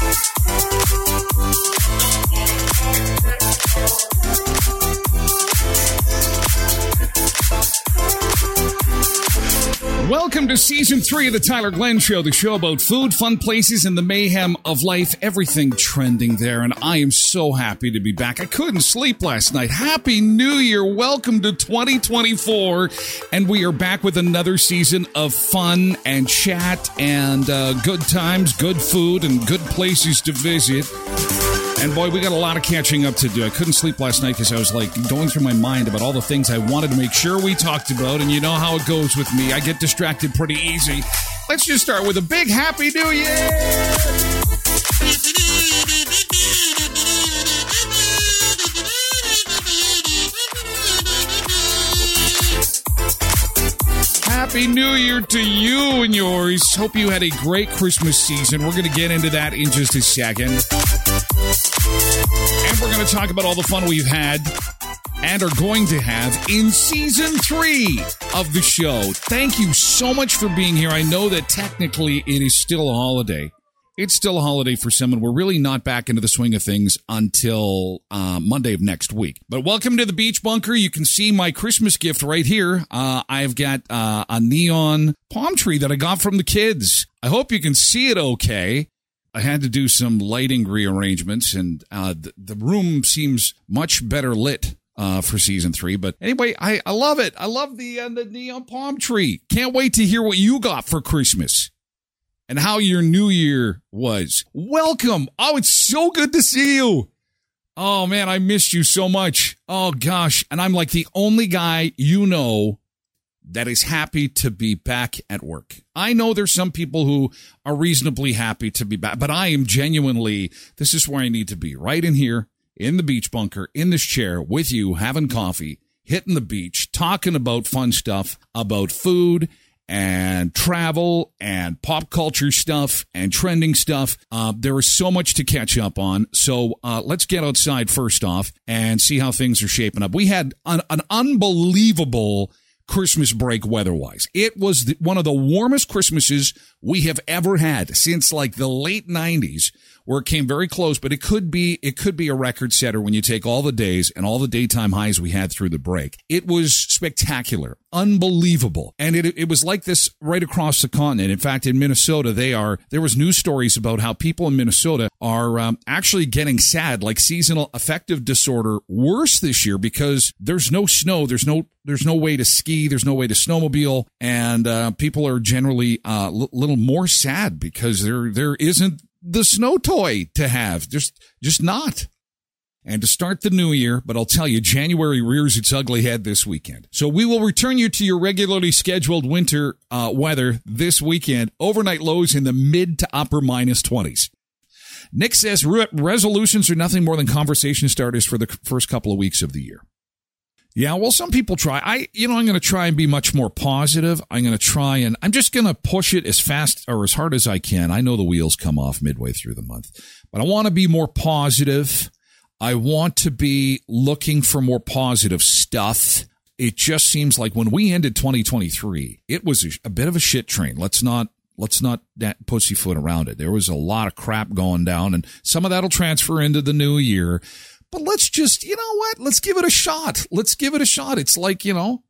Thank you. Welcome to season three of the Tyler Glen Show, the show about food, fun places, and the mayhem of life. Everything trending there, and I am so happy to be back. I couldn't sleep last night. Happy New Year! Welcome to 2024, and we are back with another season of fun and chat and uh, good times, good food, and good places to visit. And boy, we got a lot of catching up to do. I couldn't sleep last night because I was like going through my mind about all the things I wanted to make sure we talked about. And you know how it goes with me. I get distracted pretty easy. Let's just start with a big Happy New Year! Happy New Year to you and yours. Hope you had a great Christmas season. We're going to get into that in just a second. And we're going to talk about all the fun we've had and are going to have in season three of the show. Thank you so much for being here. I know that technically it is still a holiday. It's still a holiday for some, and we're really not back into the swing of things until uh, Monday of next week. But welcome to the Beach Bunker. You can see my Christmas gift right here. Uh, I've got uh, a neon palm tree that I got from the kids. I hope you can see it okay. I had to do some lighting rearrangements, and uh, the, the room seems much better lit uh, for season three. But anyway, I, I love it. I love the uh, the neon palm tree. Can't wait to hear what you got for Christmas and how your New Year was. Welcome. Oh, it's so good to see you. Oh man, I missed you so much. Oh gosh, and I'm like the only guy you know that is happy to be back at work. I know there's some people who are reasonably happy to be back, but I am genuinely, this is where I need to be right in here in the beach bunker, in this chair with you, having coffee, hitting the beach, talking about fun stuff, about food and travel and pop culture stuff and trending stuff. Uh, there is so much to catch up on. So uh, let's get outside first off and see how things are shaping up. We had an, an unbelievable Christmas break weather-wise. It was the, one of the warmest Christmases we have ever had since like the late 90s where it came very close, but it could be it could be a record setter when you take all the days and all the daytime highs we had through the break. It was spectacular, unbelievable, and it it was like this right across the continent. In fact, in Minnesota, they are there was news stories about how people in Minnesota are um, actually getting sad, like seasonal affective disorder, worse this year because there's no snow, there's no there's no way to ski, there's no way to snowmobile, and uh, people are generally a uh, l- little more sad because there there isn't the snow toy to have. Just, just not. And to start the new year, but I'll tell you, January rears its ugly head this weekend. So we will return you to your regularly scheduled winter uh, weather this weekend. Overnight lows in the mid to upper minus 20s. Nick says resolutions are nothing more than conversation starters for the first couple of weeks of the year. Yeah, well, some people try. I, you know, I'm going to try and be much more positive. I'm going to try and I'm just going to push it as fast or as hard as I can. I know the wheels come off midway through the month, but I want to be more positive. I want to be looking for more positive stuff. It just seems like when we ended 2023, it was a, a bit of a shit train. Let's not let's not that pussyfoot around it. There was a lot of crap going down, and some of that'll transfer into the new year. But let's just, you know what? Let's give it a shot. Let's give it a shot. It's like, you know,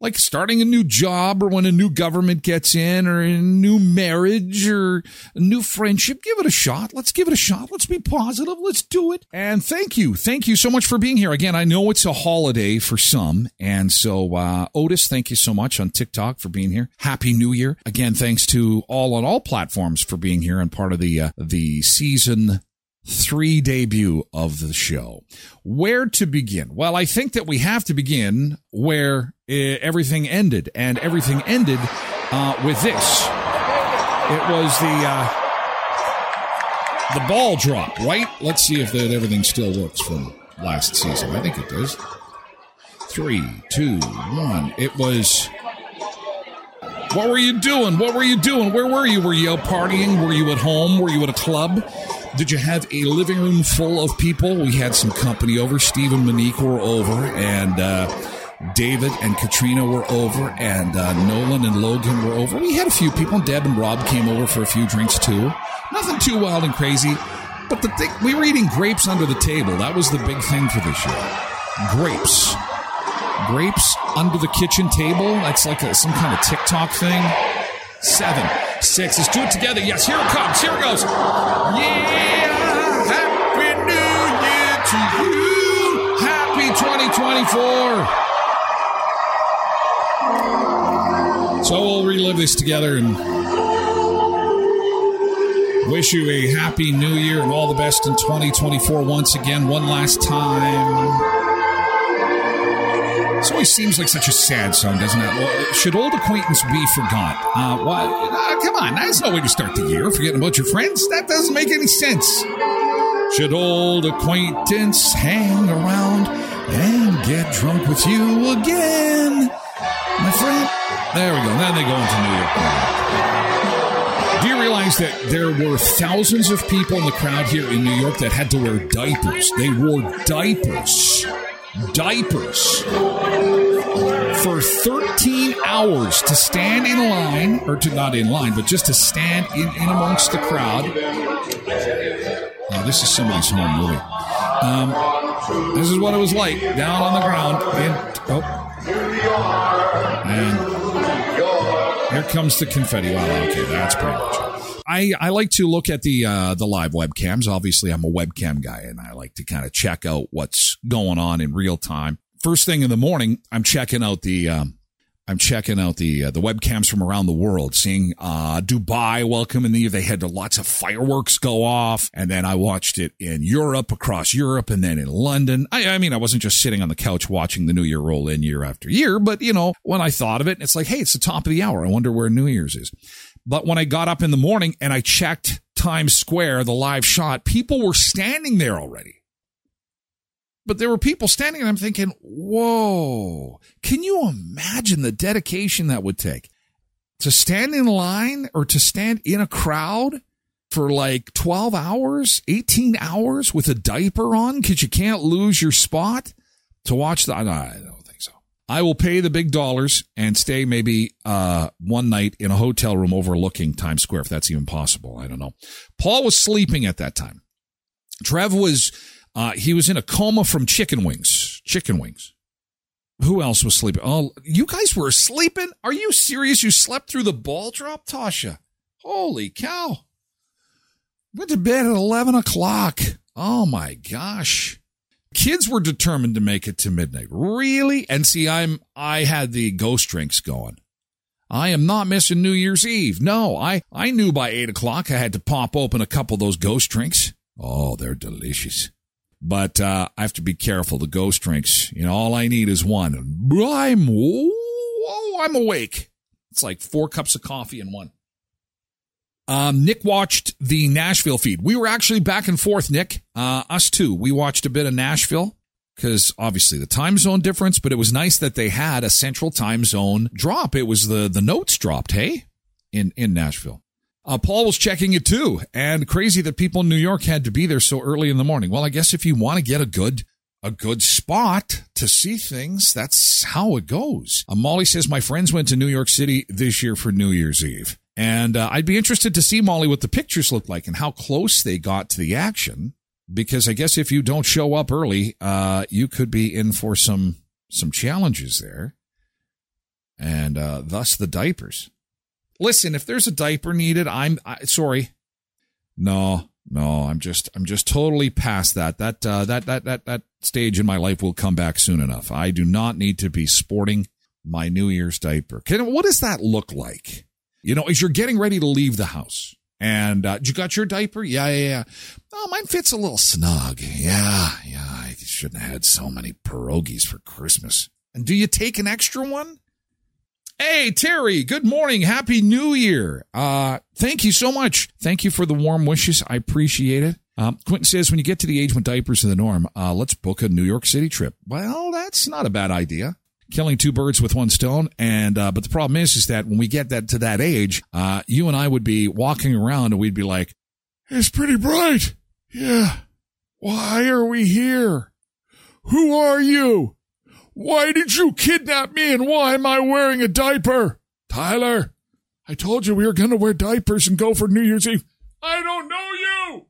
like starting a new job or when a new government gets in or a new marriage or a new friendship, give it a shot. Let's give it a shot. Let's be positive. Let's do it. And thank you. Thank you so much for being here. Again, I know it's a holiday for some. And so, uh, Otis, thank you so much on TikTok for being here. Happy New Year. Again, thanks to all on all platforms for being here and part of the, uh, the season three debut of the show. Where to begin? Well, I think that we have to begin where uh, everything ended, and everything ended uh, with this. It was the uh, the ball drop, right? Let's see if that everything still works from last season. I think it does. Three, two, one. It was. What were you doing? What were you doing? Where were you? Were you out partying? Were you at home? Were you at a club? Did you have a living room full of people? We had some company over. Steve and Monique were over, and uh, David and Katrina were over, and uh, Nolan and Logan were over. We had a few people. Deb and Rob came over for a few drinks too. Nothing too wild and crazy, but the thing we were eating grapes under the table. That was the big thing for this year. Grapes, grapes under the kitchen table. That's like a, some kind of TikTok thing. Seven, six. Let's do it together. Yes, here it comes. Here it goes. Yeah! Happy New Year to you. Happy 2024. So we'll relive this together and wish you a happy new year and all the best in 2024 once again, one last time. It always seems like such a sad song, doesn't it? Should old acquaintance be forgot? Uh, well, uh, come on, that's no way to start the year. Forgetting about your friends? That doesn't make any sense. Should old acquaintance hang around and get drunk with you again? My friend. There we go. Then they go into New York. Do you realize that there were thousands of people in the crowd here in New York that had to wear diapers? They wore diapers diapers for 13 hours to stand in line, or to not in line, but just to stand in, in amongst the crowd. Now, this is somebody's home movie. Um, this is what it was like down on the ground. In, oh, and here comes the confetti. Well, okay, that's pretty much it. I, I like to look at the uh, the live webcams. Obviously, I'm a webcam guy, and I like to kind of check out what's going on in real time. First thing in the morning, I'm checking out the um, I'm checking out the uh, the webcams from around the world, seeing uh, Dubai welcoming in the year. they had lots of fireworks go off, and then I watched it in Europe, across Europe, and then in London. I, I mean, I wasn't just sitting on the couch watching the New Year roll in year after year, but you know, when I thought of it, it's like, hey, it's the top of the hour. I wonder where New Year's is. But when I got up in the morning and I checked Times Square, the live shot, people were standing there already. But there were people standing and I'm thinking, whoa, can you imagine the dedication that would take? To stand in line or to stand in a crowd for like 12 hours, 18 hours with a diaper on because you can't lose your spot? To watch the, I I will pay the big dollars and stay maybe uh, one night in a hotel room overlooking Times Square, if that's even possible. I don't know. Paul was sleeping at that time. Trev was uh, he was in a coma from chicken wings. Chicken wings. Who else was sleeping? Oh, you guys were sleeping? Are you serious? You slept through the ball drop, Tasha? Holy cow! Went to bed at eleven o'clock. Oh my gosh kids were determined to make it to midnight. Really? And see, I'm, I had the ghost drinks going. I am not missing New Year's Eve. No, I, I knew by eight o'clock I had to pop open a couple of those ghost drinks. Oh, they're delicious. But, uh, I have to be careful. The ghost drinks, you know, all I need is one. I'm, oh, I'm awake. It's like four cups of coffee in one. Um, Nick watched the Nashville feed. We were actually back and forth, Nick. Uh, us too. We watched a bit of Nashville because obviously the time zone difference, but it was nice that they had a central time zone drop. It was the, the notes dropped, hey, in, in Nashville. Uh, Paul was checking it too, and crazy that people in New York had to be there so early in the morning. Well, I guess if you want to get a good a good spot to see things, that's how it goes. Uh, Molly says my friends went to New York City this year for New Year's Eve. And uh, I'd be interested to see, Molly, what the pictures look like and how close they got to the action. Because I guess if you don't show up early, uh, you could be in for some some challenges there. and uh, thus the diapers. Listen, if there's a diaper needed, I'm I, sorry. No, no, I'm just I'm just totally past that. That uh, that that that that stage in my life will come back soon enough. I do not need to be sporting my New Year's diaper. Can, what does that look like? You know, as you're getting ready to leave the house, and uh, you got your diaper? Yeah, yeah, yeah. Oh, mine fits a little snug. Yeah, yeah. I shouldn't have had so many pierogies for Christmas. And do you take an extra one? Hey, Terry, good morning. Happy New Year. Uh, thank you so much. Thank you for the warm wishes. I appreciate it. Um, Quentin says, when you get to the age when diapers are the norm, uh, let's book a New York City trip. Well, that's not a bad idea. Killing two birds with one stone. And, uh, but the problem is, is that when we get that to that age, uh, you and I would be walking around and we'd be like, it's pretty bright. Yeah. Why are we here? Who are you? Why did you kidnap me and why am I wearing a diaper? Tyler, I told you we were going to wear diapers and go for New Year's Eve. I don't know you.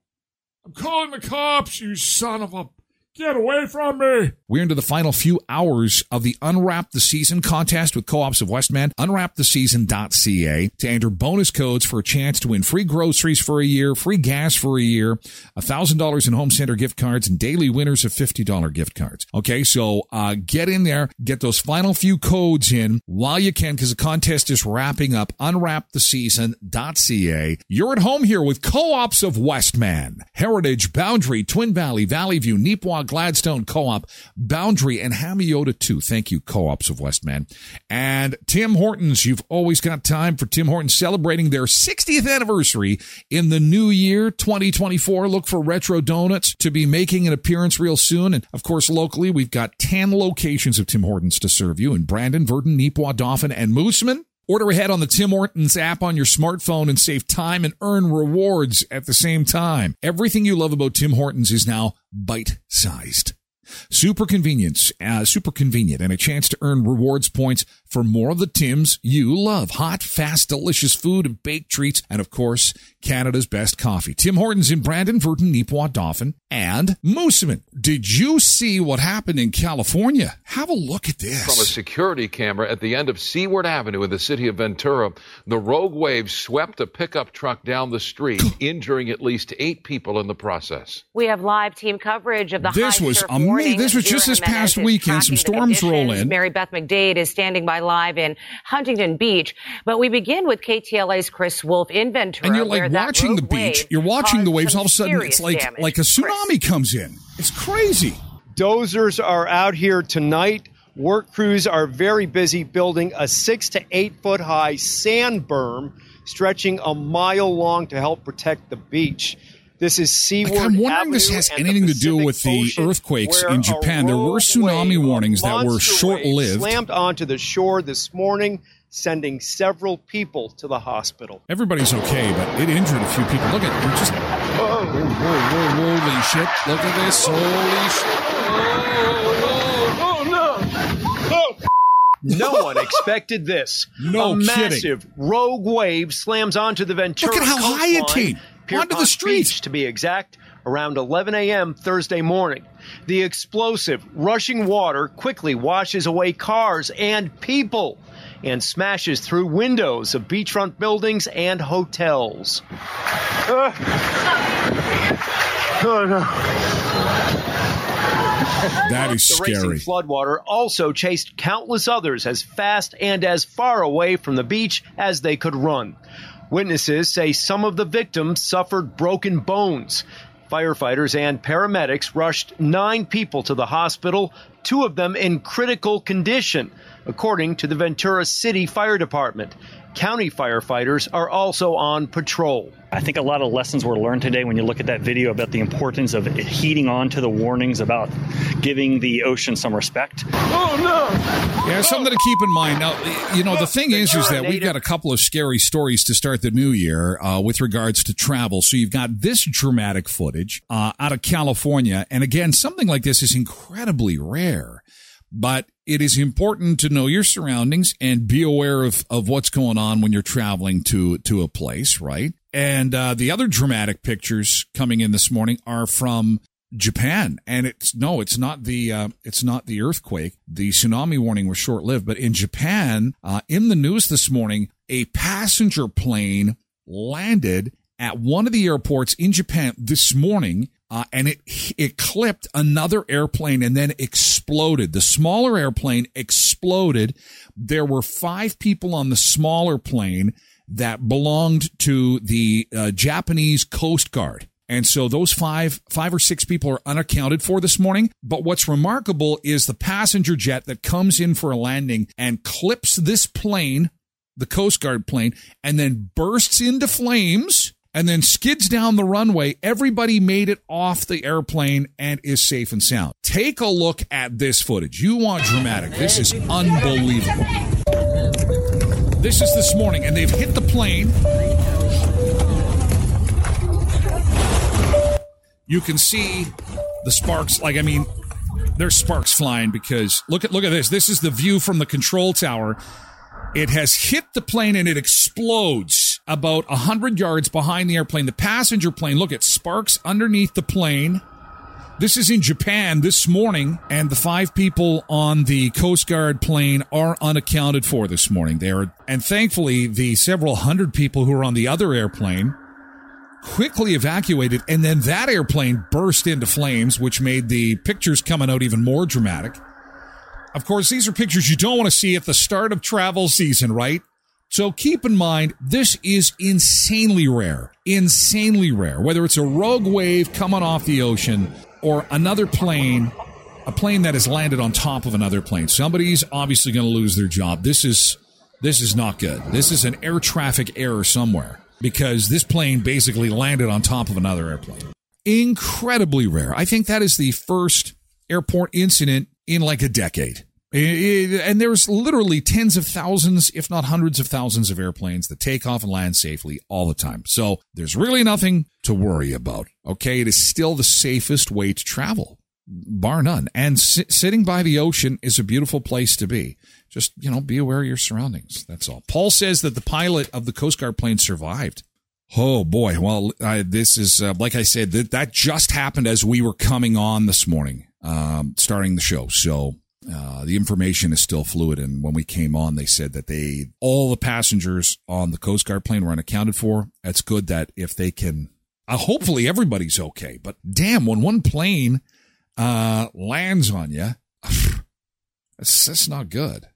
I'm calling the cops, you son of a Get away from me! We're into the final few hours of the Unwrap the Season contest with Co-ops of Westman. Unwraptheseason.ca to enter bonus codes for a chance to win free groceries for a year, free gas for a year, $1,000 in home center gift cards, and daily winners of $50 gift cards. Okay, so uh, get in there, get those final few codes in while you can because the contest is wrapping up. Unwraptheseason.ca. You're at home here with Co-ops of Westman. Heritage, Boundary, Twin Valley, Valley View, Neepawa, Gladstone Co-op, Boundary, and Hamiota too. Thank you, Co-ops of Westman. And Tim Hortons, you've always got time for Tim Hortons celebrating their 60th anniversary in the new year 2024. Look for Retro Donuts to be making an appearance real soon. And of course, locally, we've got 10 locations of Tim Hortons to serve you in Brandon, Virden, Neepawa, Dauphin, and Moosomin. Order ahead on the Tim Hortons app on your smartphone and save time and earn rewards at the same time. Everything you love about Tim Hortons is now bite sized. Super convenience, uh, super convenient, and a chance to earn rewards points for more of the Tims you love. Hot, fast, delicious food and baked treats, and of course, Canada's best coffee. Tim Hortons in Brandon, Virden, Neepawa, Dauphin, and Moosomin. Did you see what happened in California? Have a look at this. From a security camera at the end of Seaward Avenue in the city of Ventura, the rogue wave swept a pickup truck down the street, injuring at least eight people in the process. We have live team coverage of the This high was amazing. Warning. This was just this past weekend. Some storms roll in. Mary Beth McDade is standing by live in Huntington Beach. But we begin with KTLA's Chris Wolf in Ventura. and you're like watching the beach. You're watching the waves. All of a sudden, it's like damage. like a tsunami comes in. It's crazy. Dozers are out here tonight. Work crews are very busy building a six to eight foot high sand berm stretching a mile long to help protect the beach. This is Seaward Like, I'm wondering Avenue this has anything to do with the earthquakes in Japan. There were tsunami warnings that were short-lived. Slammed onto the shore this morning, sending several people to the hospital. Everybody's okay, but it injured a few people. Look at it. Just whoa, whoa, whoa, holy shit! Look at this. Holy shit! Oh, no No one expected this. No a kidding. massive rogue wave slams onto the Ventura Look at how high it came. Pierpont Onto the street. Beach, to be exact, around 11 a.m. Thursday morning. The explosive, rushing water quickly washes away cars and people and smashes through windows of beachfront buildings and hotels. Uh, oh, that is The racing scary. floodwater also chased countless others as fast and as far away from the beach as they could run. Witnesses say some of the victims suffered broken bones. Firefighters and paramedics rushed nine people to the hospital, two of them in critical condition, according to the Ventura City Fire Department. County firefighters are also on patrol. I think a lot of lessons were learned today when you look at that video about the importance of heeding on to the warnings about giving the ocean some respect. Oh no! Yeah, something to keep in mind. Now, you know, the thing is, is that we've got a couple of scary stories to start the new year uh, with regards to travel. So you've got this dramatic footage uh, out of California, and again, something like this is incredibly rare. But it is important to know your surroundings and be aware of, of what's going on when you're traveling to to a place, right? And uh, the other dramatic pictures coming in this morning are from Japan, and it's no, it's not the uh, it's not the earthquake. The tsunami warning was short lived, but in Japan, uh, in the news this morning, a passenger plane landed at one of the airports in Japan this morning. Uh, and it it clipped another airplane and then exploded. The smaller airplane exploded. There were five people on the smaller plane that belonged to the uh, Japanese Coast Guard. And so those five, five or six people are unaccounted for this morning. But what's remarkable is the passenger jet that comes in for a landing and clips this plane, the Coast Guard plane, and then bursts into flames and then skids down the runway. Everybody made it off the airplane and is safe and sound. Take a look at this footage. You want dramatic. This is unbelievable. This is this morning, and they've hit the plane. You can see the sparks. Like, I mean, there's sparks flying because look at look at this. This is the view from the control tower. It has hit the plane and it explodes about 100 yards behind the airplane. The passenger plane, look at sparks underneath the plane. This is in Japan this morning, and the five people on the Coast Guard plane are unaccounted for this morning. They are, and thankfully, the several hundred people who are on the other airplane quickly evacuated, and then that airplane burst into flames, which made the pictures coming out even more dramatic. Of course, these are pictures you don't want to see at the start of travel season, right? So keep in mind, this is insanely rare. Insanely rare. Whether it's a rogue wave coming off the ocean or another plane, a plane that has landed on top of another plane. Somebody's obviously going to lose their job. This is this is not good. This is an air traffic error somewhere because this plane basically landed on top of another airplane. Incredibly rare. I think that is the first airport incident in like a decade. And there's literally tens of thousands, if not hundreds of thousands of airplanes that take off and land safely all the time. So there's really nothing to worry about. Okay. It is still the safest way to travel, bar none. And sitting by the ocean is a beautiful place to be. Just, you know, be aware of your surroundings. That's all. Paul says that the pilot of the Coast Guard plane survived. Oh boy. Well, I, this is, uh, like I said, that, that just happened as we were coming on this morning, um, starting the show. So uh, the information is still fluid. And when we came on, they said that they, all the passengers on the Coast Guard plane were unaccounted for. It's good that if they can, uh, hopefully everybody's okay. But damn, when one plane, uh, lands on you, that's, that's not good.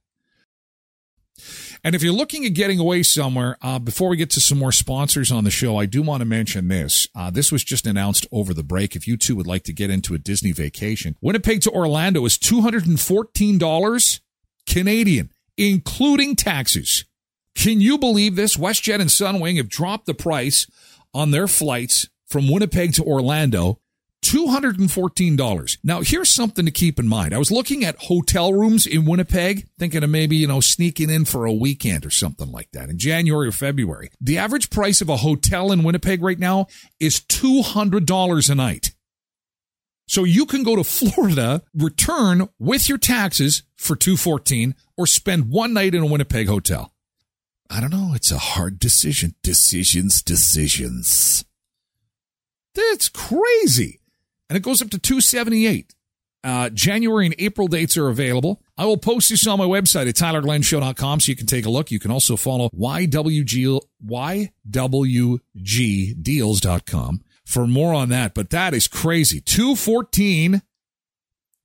And if you're looking at getting away somewhere, uh, before we get to some more sponsors on the show, I do want to mention this. Uh, this was just announced over the break. If you too would like to get into a Disney vacation, Winnipeg to Orlando is $214 Canadian, including taxes. Can you believe this? WestJet and Sunwing have dropped the price on their flights from Winnipeg to Orlando $214. Now, here's something to keep in mind. I was looking at hotel rooms in Winnipeg, thinking of maybe, you know, sneaking in for a weekend or something like that in January or February. The average price of a hotel in Winnipeg right now is $200 a night. So you can go to Florida, return with your taxes for 214 or spend one night in a Winnipeg hotel. I don't know. It's a hard decision. Decisions, decisions. That's crazy and it goes up to 278. Uh, January and April dates are available. I will post this on my website at tylerglenshow.com so you can take a look. You can also follow YWG, YWGdeals.com for more on that. But that is crazy. 214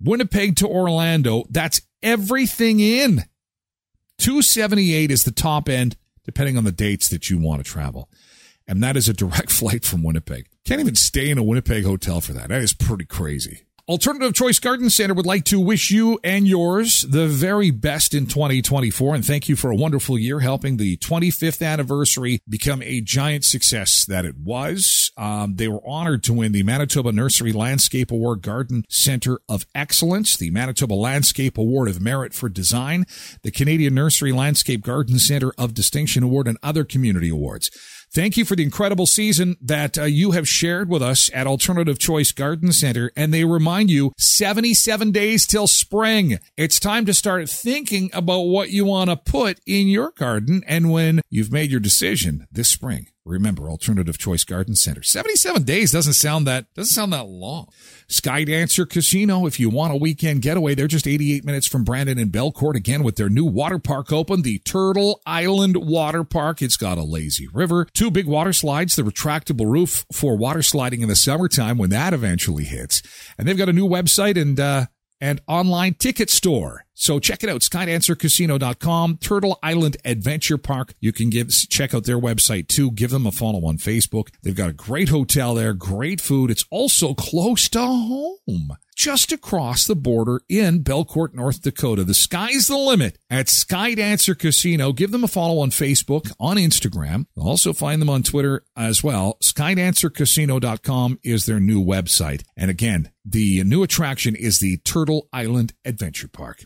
Winnipeg to Orlando. That's everything in. 278 is the top end, depending on the dates that you want to travel. And that is a direct flight from Winnipeg. Can't even stay in a Winnipeg hotel for that. That is pretty crazy. Alternative Choice Garden Center would like to wish you and yours the very best in 2024 and thank you for a wonderful year helping the 25th anniversary become a giant success that it was. Um, they were honored to win the Manitoba Nursery Landscape Award Garden Center of Excellence, the Manitoba Landscape Award of Merit for Design, the Canadian Nursery Landscape Garden Center of Distinction Award, and other community awards. Thank you for the incredible season that uh, you have shared with us at Alternative Choice Garden Center. And they remind you 77 days till spring. It's time to start thinking about what you want to put in your garden. And when you've made your decision this spring, Remember, Alternative Choice Garden Center. 77 days doesn't sound that doesn't sound that long. Skydancer Casino, if you want a weekend getaway, they're just 88 minutes from Brandon and Belcourt again with their new water park open, the Turtle Island Water Park. It's got a lazy river, two big water slides, the retractable roof for water sliding in the summertime when that eventually hits. And they've got a new website and uh and online ticket store. So check it out, skydancercasino.com, Turtle Island Adventure Park. You can give, check out their website too. Give them a follow on Facebook. They've got a great hotel there, great food. It's also close to home just across the border in Belcourt, North Dakota. The sky's the limit at Skydancer Casino. Give them a follow on Facebook, on Instagram. You'll also find them on Twitter as well. SkydancerCasino.com is their new website. And again, the new attraction is the Turtle Island Adventure Park.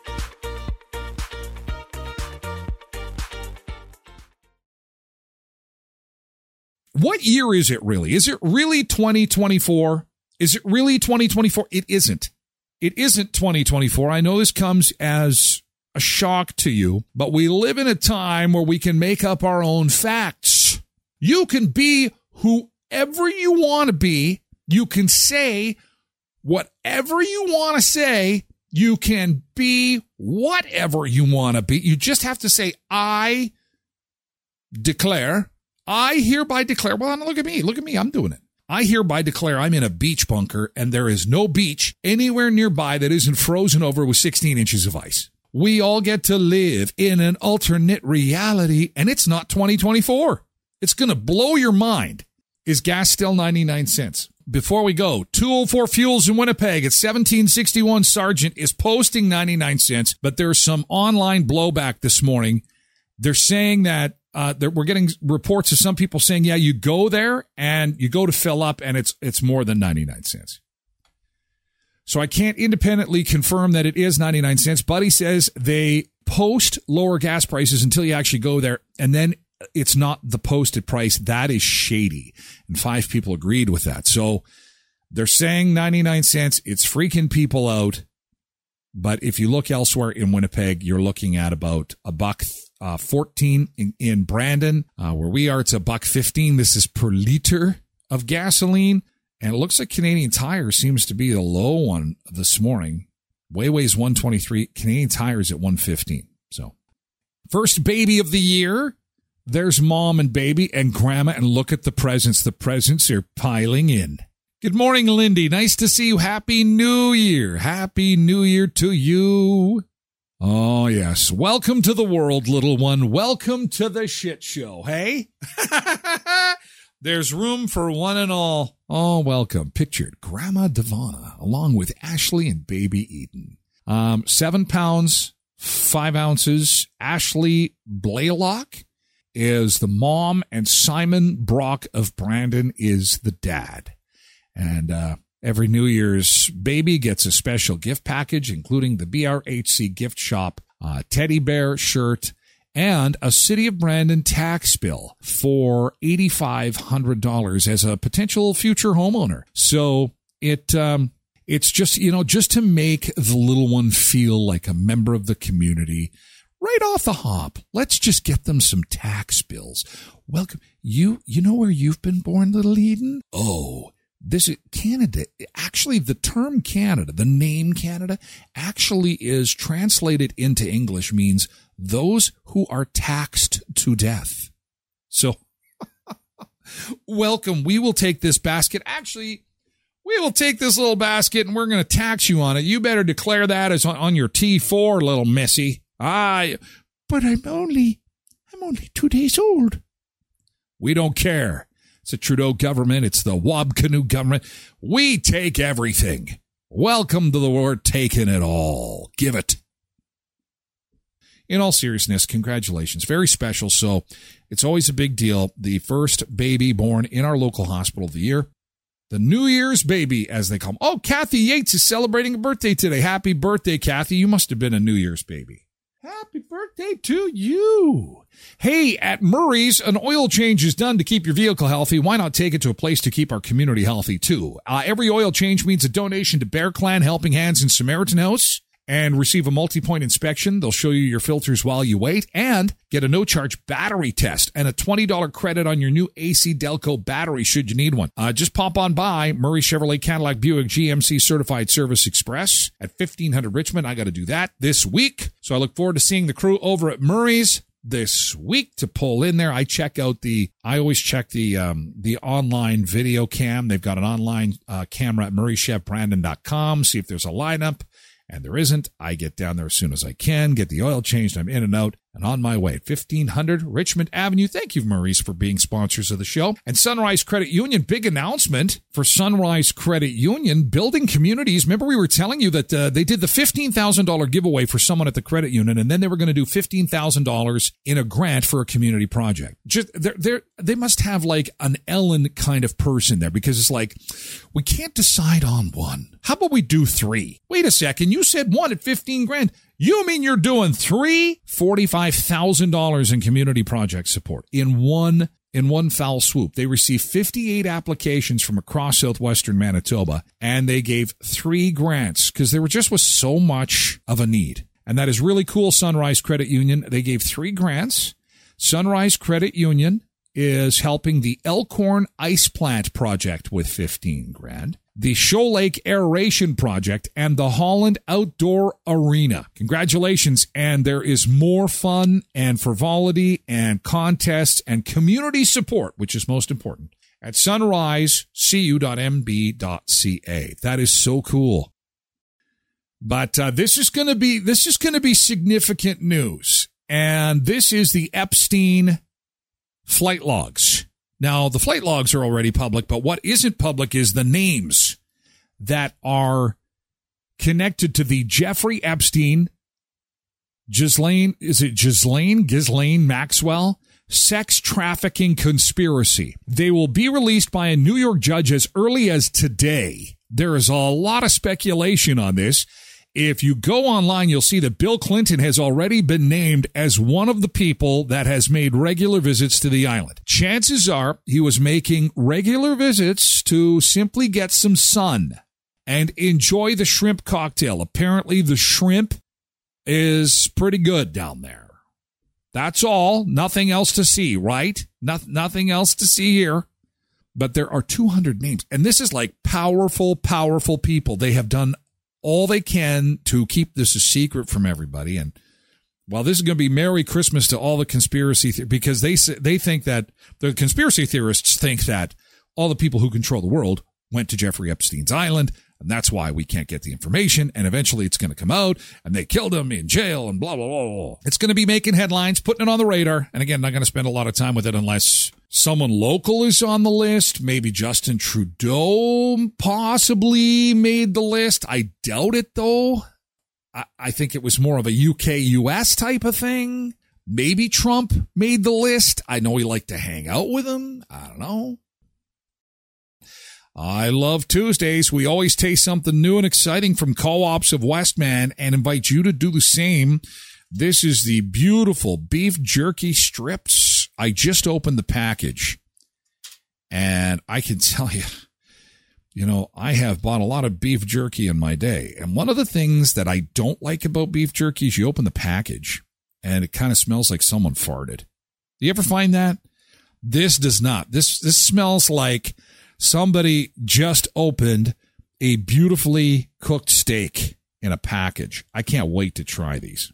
What year is it really? Is it really 2024? Is it really 2024? It isn't. It isn't 2024. I know this comes as a shock to you, but we live in a time where we can make up our own facts. You can be whoever you want to be. You can say whatever you want to say. You can be whatever you want to be. You just have to say, I declare, I hereby declare, well, look at me. Look at me. I'm doing it. I hereby declare I'm in a beach bunker and there is no beach anywhere nearby that isn't frozen over with 16 inches of ice. We all get to live in an alternate reality and it's not 2024. It's going to blow your mind. Is gas still 99 cents? Before we go, 204 Fuels in Winnipeg at 1761 Sargent is posting 99 cents, but there's some online blowback this morning. They're saying that uh, we're getting reports of some people saying, yeah, you go there and you go to fill up and it's, it's more than 99 cents. So I can't independently confirm that it is 99 cents. Buddy says they post lower gas prices until you actually go there. And then it's not the posted price. That is shady. And five people agreed with that. So they're saying 99 cents. It's freaking people out. But if you look elsewhere in Winnipeg, you're looking at about a buck uh, 14 in, in Brandon, uh, where we are. It's a buck 15. This is per liter of gasoline. And it looks like Canadian Tire seems to be the low one this morning. Wayway's 123, Canadian Tire's at 115. So first baby of the year. There's mom and baby and grandma and look at the presents. The presents are piling in. Good morning, Lindy. Nice to see you. Happy New Year. Happy New Year to you. Oh, yes. Welcome to the world, little one. Welcome to the shit show. Hey? There's room for one and all. Oh, welcome. Pictured Grandma Devana along with Ashley and baby Eden. Um, seven pounds, five ounces. Ashley Blaylock is the mom, and Simon Brock of Brandon is the dad. And uh, every New Year's baby gets a special gift package, including the BRHC gift shop teddy bear shirt and a City of Brandon tax bill for $8,500 as a potential future homeowner. So it, um, it's just, you know, just to make the little one feel like a member of the community right off the hop. Let's just get them some tax bills. Welcome. You, you know where you've been born, little Eden? Oh, this Canada. Actually, the term Canada, the name Canada, actually is translated into English means those who are taxed to death. So, welcome. We will take this basket. Actually, we will take this little basket and we're going to tax you on it. You better declare that as on your T4, little missy. Ah, but I'm only, I'm only two days old. We don't care. It's the Trudeau government. It's the Wab Kinew government. We take everything. Welcome to the word taking it all. Give it. In all seriousness, congratulations. Very special. So it's always a big deal. The first baby born in our local hospital of the year. The New Year's baby, as they call him. Oh, Kathy Yates is celebrating a birthday today. Happy birthday, Kathy. You must have been a New Year's baby. Happy birthday to you. Hey, at Murray's, an oil change is done to keep your vehicle healthy. Why not take it to a place to keep our community healthy too? Uh, every oil change means a donation to Bear Clan Helping Hands and Samaritan House and receive a multi-point inspection. They'll show you your filters while you wait and get a no-charge battery test and a $20 credit on your new AC Delco battery should you need one. Uh, just pop on by Murray Chevrolet Cadillac Buick GMC Certified Service Express at 1500 Richmond. I got to do that this week. So I look forward to seeing the crew over at Murray's this week to pull in there. I check out the, I always check the, um, the online video cam. They've got an online uh, camera at murraychevbrandon.com. See if there's a lineup and there isn't. I get down there as soon as I can, get the oil changed. I'm in and out and on my way. 1500 Richmond Avenue. Thank you, Murray's, for being sponsors of the show. And Sunrise Credit Union, big announcement for Sunrise Credit Union, building communities. Remember, we were telling you that uh, they did the $15,000 giveaway for someone at the credit union, and then they were going to do $15,000 in a grant for a community project. Just they're, they're, they must have like an Ellen kind of person there because it's like, we can't decide on one. How about we do three? Wait a second. You said one at 15 grand. You mean you're doing three $45,000 in community project support in one in one foul swoop. They received 58 applications from across southwestern Manitoba and they gave three grants because there just was so much of a need. And that is really cool. Sunrise Credit Union, they gave three grants. Sunrise Credit Union is helping the Elkhorn Ice Plant project with 15 grand the Shoal Lake Aeration Project, and the Holland Outdoor Arena. Congratulations. And there is more fun and frivolity and contests and community support, which is most important, at sunrisecu.mb.ca. That is so cool. But uh, this is going to be this is going to be significant news, and this is the Epstein flight logs. Now, the flight logs are already public, but what isn't public is the names that are connected to the Jeffrey Epstein, Ghislaine, is it Ghislaine, Ghislaine Maxwell? Sex trafficking conspiracy. They will be released by a New York judge as early as today. There is a lot of speculation on this. If you go online, you'll see that Bill Clinton has already been named as one of the people that has made regular visits to the island. Chances are he was making regular visits to simply get some sun and enjoy the shrimp cocktail. Apparently, the shrimp is pretty good down there. That's all. Nothing else to see, right? No- nothing else to see here. But there are 200 names. And this is like powerful, powerful people. They have done all they can to keep this a secret from everybody. And well, this is going to be Merry Christmas to all the conspiracy because they they think that the conspiracy theorists think that all the people who control the world went to Jeffrey Epstein's island. And that's why we can't get the information. And eventually it's going to come out and they killed him in jail and blah, blah, blah, blah. It's going to be making headlines, putting it on the radar. And again, not going to spend a lot of time with it unless someone local is on the list. Maybe Justin Trudeau possibly made the list. I doubt it though. I, I think it was more of a UK US type of thing. Maybe Trump made the list. I know he liked to hang out with him. I don't know. I love Tuesdays. We always taste something new and exciting from co-ops of Westman and invite you to do the same. This is the beautiful beef jerky strips. I just opened the package and I can tell you, you know, I have bought a lot of beef jerky in my day. And one of the things that I don't like about beef jerky is you open the package and it kind of smells like someone farted. Do you ever find that? This does not. This, this smells like somebody just opened a beautifully cooked steak in a package. I can't wait to try these.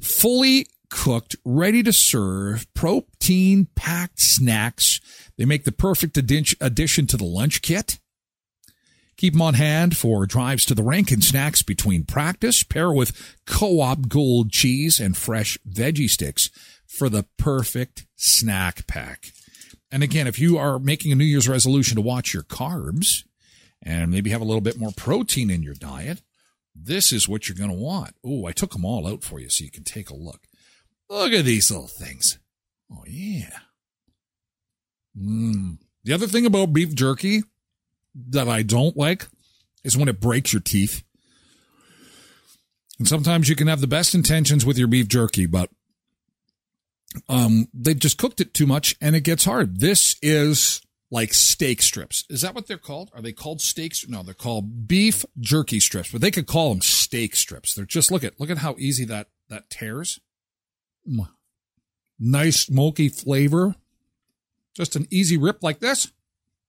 Fully cooked, ready to serve, protein packed snacks. They make the perfect addition to the lunch kit. Keep them on hand for drives to the rink and snacks between practice. Pair with co-op gold cheese and fresh veggie sticks for the perfect snack pack. And again, if you are making a New Year's resolution to watch your carbs and maybe have a little bit more protein in your diet, this is what you're going to want. Oh, I took them all out for you so you can take a look. Look at these little things. Oh, yeah. Mm. The other thing about beef jerky that I don't like is when it breaks your teeth. And sometimes you can have the best intentions with your beef jerky, but um, they've just cooked it too much and it gets hard. This is like steak strips. Is that what they're called? Are they called steaks? No, they're called beef jerky strips, but they could call them steak strips. They're just look at look at how easy that that tears. Mm. Nice smoky flavor. Just an easy rip like this.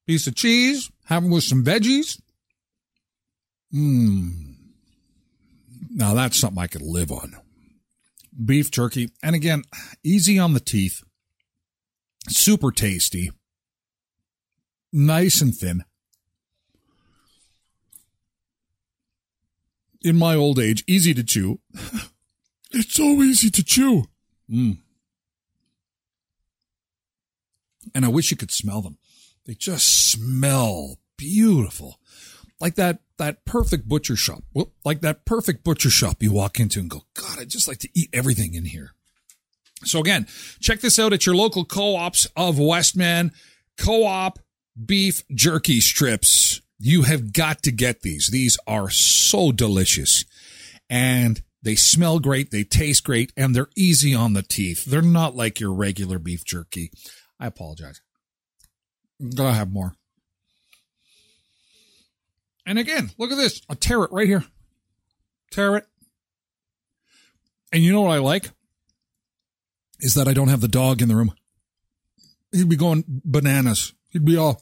Piece of cheese, have them with some veggies. Mmm. Now that's something I could live on beef turkey. And again, easy on the teeth, super tasty, nice and thin. In my old age, easy to chew. it's so easy to chew. Mm. And I wish you could smell them. They just smell beautiful. Like that that perfect butcher shop, like that perfect butcher shop you walk into and go, God, I'd just like to eat everything in here. So again, check this out at your local co-ops of Westman. Co-op beef jerky strips. You have got to get these. These are so delicious and they smell great. They taste great and they're easy on the teeth. They're not like your regular beef jerky. I apologize. To have more. And again, look at this. A tear it right here. Tear it. And you know what I like? Is that I don't have the dog in the room. He'd be going bananas. He'd be all.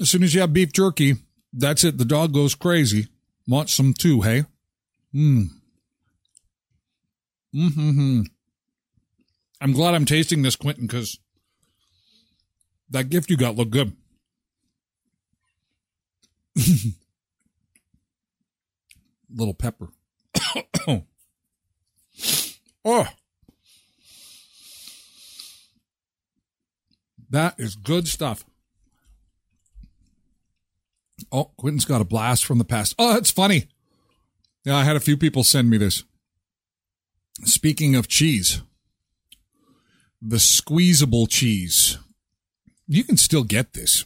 As soon as you have beef jerky, that's it. The dog goes crazy. Wants some too, hey? Mmm. Mm-hmm. I'm glad I'm tasting this, Quentin, because that gift you got looked good. Little pepper. oh. That is good stuff. Oh, Quentin's got a blast from the past. Oh, that's funny. Yeah, I had a few people send me this. Speaking of cheese, the squeezable cheese. You can still get this.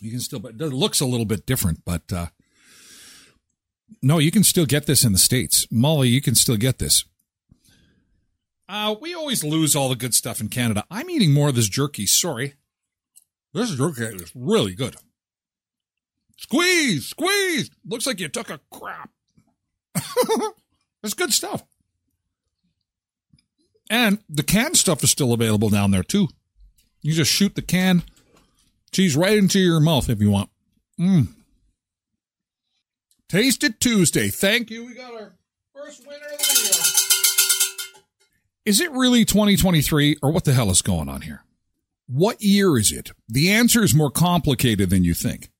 You can still, but it looks a little bit different, but, uh, no, you can still get this in the States. Molly, you can still get this. Uh, we always lose all the good stuff in Canada. I'm eating more of this jerky. Sorry. This jerky is really good. Squeeze, squeeze. Looks like you took a crap. it's good stuff. And the canned stuff is still available down there too. You just shoot the can cheese right into your mouth if you want. Mmm. Taste it Tuesday. Thank you. We got our first winner of the year. Is it really 2023 or what the hell is going on here? What year is it? The answer is more complicated than you think.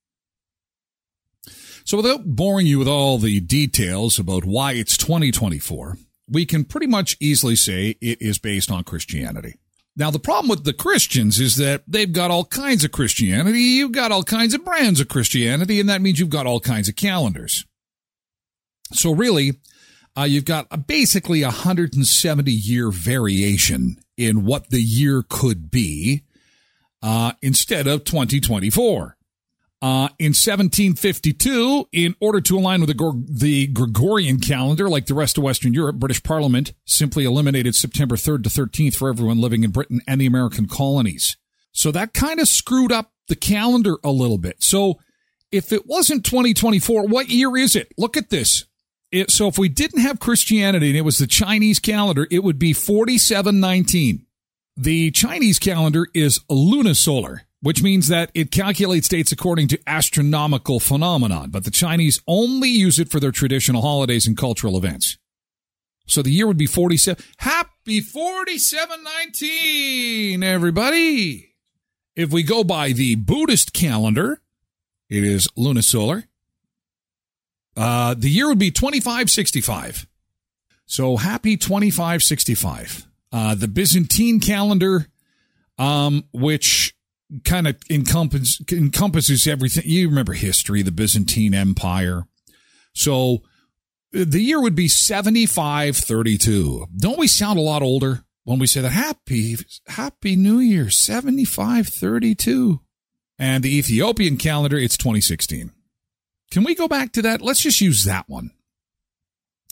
So without boring you with all the details about why it's 2024, we can pretty much easily say it is based on Christianity. Now, the problem with the Christians is that they've got all kinds of Christianity. You've got all kinds of brands of Christianity, and that means you've got all kinds of calendars. So really, uh, you've got a, basically a 170 year variation in what the year could be uh, instead of 2024. Uh, in 1752, in order to align with the, the, Gregorian calendar, like the rest of Western Europe, British Parliament simply eliminated September 3rd to 13th for everyone living in Britain and the American colonies. So that kind of screwed up the calendar a little bit. So if it wasn't 2024, what year is it? Look at this. It, so if we didn't have Christianity and it was the Chinese calendar, it would be 4719. The Chinese calendar is lunisolar, which means that it calculates dates according to astronomical phenomenon, but the Chinese only use it for their traditional holidays and cultural events. So the year would be 47. Happy 4719, everybody. If we go by the Buddhist calendar, it is lunisolar. Uh, the year would be 2565. So happy 2565. Uh, the Byzantine calendar, um, which kind of encompass, encompasses everything. You remember history, the Byzantine Empire. So the year would be 7532. Don't we sound a lot older when we say that? Happy, happy New Year, 7532. And the Ethiopian calendar, it's 2016. Can we go back to that? Let's just use that one.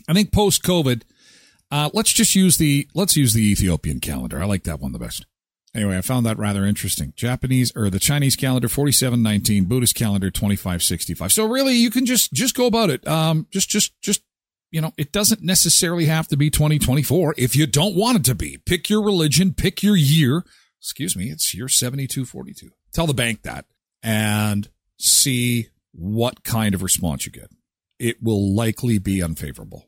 I think post COVID, uh, let's just use the let's use the Ethiopian calendar. I like that one the best. Anyway, I found that rather interesting. Japanese or the Chinese calendar forty seven nineteen, Buddhist calendar twenty five sixty five. So really, you can just just go about it. Um, just just just you know, it doesn't necessarily have to be twenty twenty four if you don't want it to be. Pick your religion, pick your year. Excuse me, it's year seventy two forty two. Tell the bank that and see what kind of response you get. It will likely be unfavorable.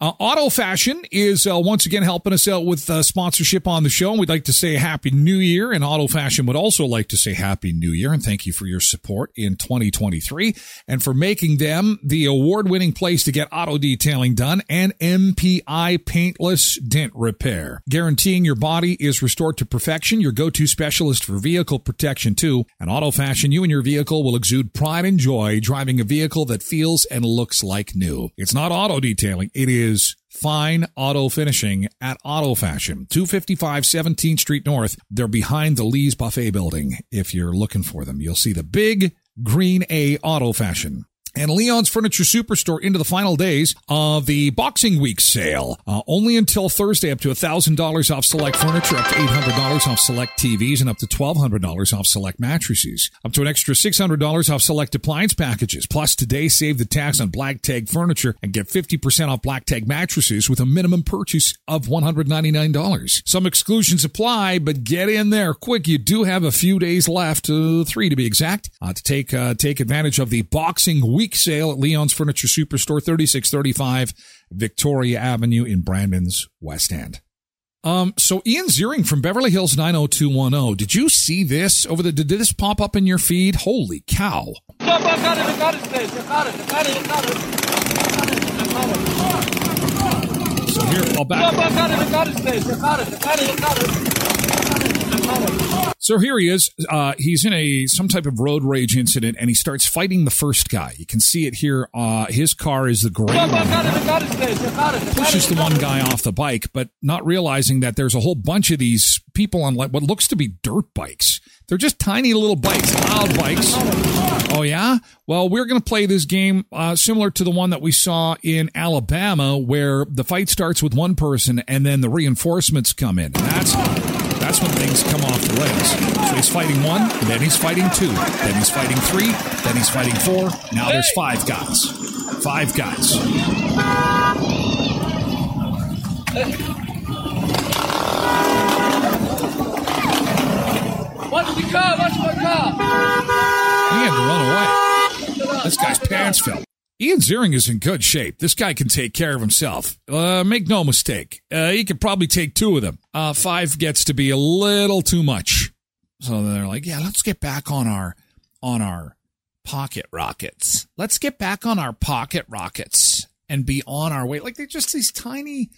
Uh, Auto Fashion is uh, once again helping us out with uh, sponsorship on the show. And we'd like to say Happy New Year. And Auto Fashion would also like to say Happy New Year and thank you for your support in 2023 and for making them the award winning place to get auto detailing done and MPI paintless dent repair. Guaranteeing your body is restored to perfection, your go to specialist for vehicle protection too. And Auto Fashion, you and your vehicle will exude pride and joy driving a vehicle that feels and looks like new. It's not auto detailing, it is is fine auto finishing at Auto Fashion, 255 17th Street North. They're behind the Lee's Buffet building. If you're looking for them, you'll see the big green A Auto Fashion and Leon's Furniture Superstore into the final days of the Boxing Week sale. Uh, only until Thursday, up to $1,000 off select furniture, up to $800 off select TVs, and up to $1,200 off select mattresses. Up to an extra $600 off select appliance packages. Plus, today, save the tax on black tag furniture and get 50% off black tag mattresses with a minimum purchase of $199. Some exclusions apply, but get in there quick. You do have a few days left, uh, three to be exact, uh, to take, uh, take advantage of the Boxing Week week sale at Leon's Furniture Superstore, 3635 Victoria Avenue in Brandon's West End. Um, so Ian Ziering from Beverly Hills 90210. Did you see this over the, did this pop up in your feed? Holy cow. So here, I'll back. So here he is. Uh, he's in a some type of road rage incident, and he starts fighting the first guy. You can see it here. Uh, his car is the gray one. Pushes the one guy off the bike, but not realizing that there's a whole bunch of these people on what looks to be dirt bikes. They're just tiny little bikes, loud bikes. Oh yeah. Well, we're going to play this game uh, similar to the one that we saw in Alabama, where the fight starts with one person and then the reinforcements come in. That's that's when things come off the rails. So he's fighting one, then he's fighting two, then he's fighting three, then he's fighting four. Now there's five guys. Five guys. Watch the car! Watch my car! He had to run away. This guy's pants fell. Ian Ziering is in good shape. This guy can take care of himself. Uh, make no mistake. Uh, he could probably take two of them. Uh, five gets to be a little too much. So they're like, yeah, let's get back on our, on our pocket rockets. Let's get back on our pocket rockets and be on our way. Like they're just these tiny,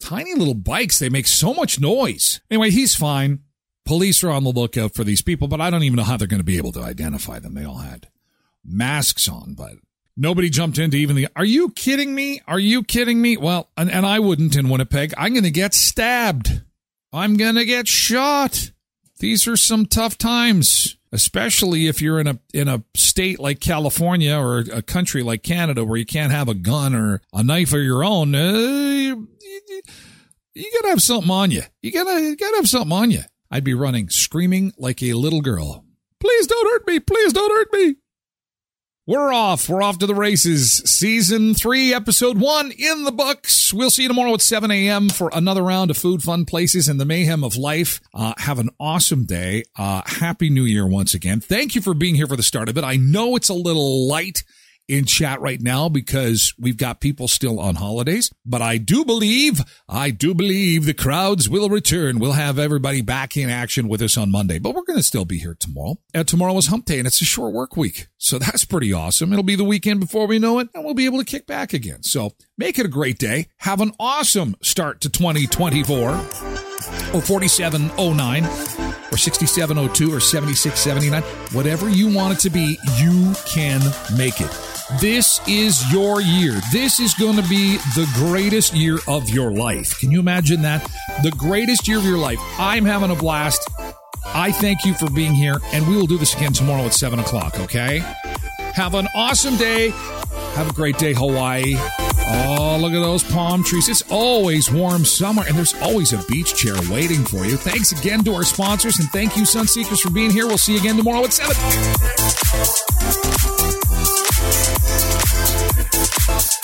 Tiny little bikes, they make so much noise. Anyway, he's fine. Police are on the lookout for these people, but I don't even know how they're going to be able to identify them. They all had masks on, but nobody jumped into even the. Are you kidding me? Are you kidding me? Well, and, and I wouldn't in Winnipeg. I'm going to get stabbed. I'm going to get shot. These are some tough times, especially if you're in a in a state like California or a country like Canada where you can't have a gun or a knife of your own. Uh, you, gotta have something on you. You gotta you gotta have something on you. I'd be running, screaming like a little girl. Please don't hurt me. Please don't hurt me. We're off. We're off to the races. Season three, episode one in the books. We'll see you tomorrow at 7 a.m. for another round of food, fun places, and the mayhem of life. Uh, have an awesome day. Uh, Happy New Year once again. Thank you for being here for the start of it. I know it's a little light in chat right now because we've got people still on holidays. But I do believe, I do believe the crowds will return. We'll have everybody back in action with us on Monday, but we're going to still be here tomorrow. And tomorrow is hump day and it's a short work week. So that's pretty awesome. It'll be the weekend before we know it and we'll be able to kick back again. So make it a great day. Have an awesome start to 2024 or 4709 or 6702 or 7679. Whatever you want it to be, you can make it. This is your year. This is going to be the greatest year of your life. Can you imagine that? The greatest year of your life. I'm having a blast. I thank you for being here, and we will do this again tomorrow at 7 o'clock, okay? Have an awesome day. Have a great day, Hawaii. Oh, look at those palm trees. It's always warm summer, and there's always a beach chair waiting for you. Thanks again to our sponsors, and thank you, Sunseekers, for being here. We'll see you again tomorrow at 7. To your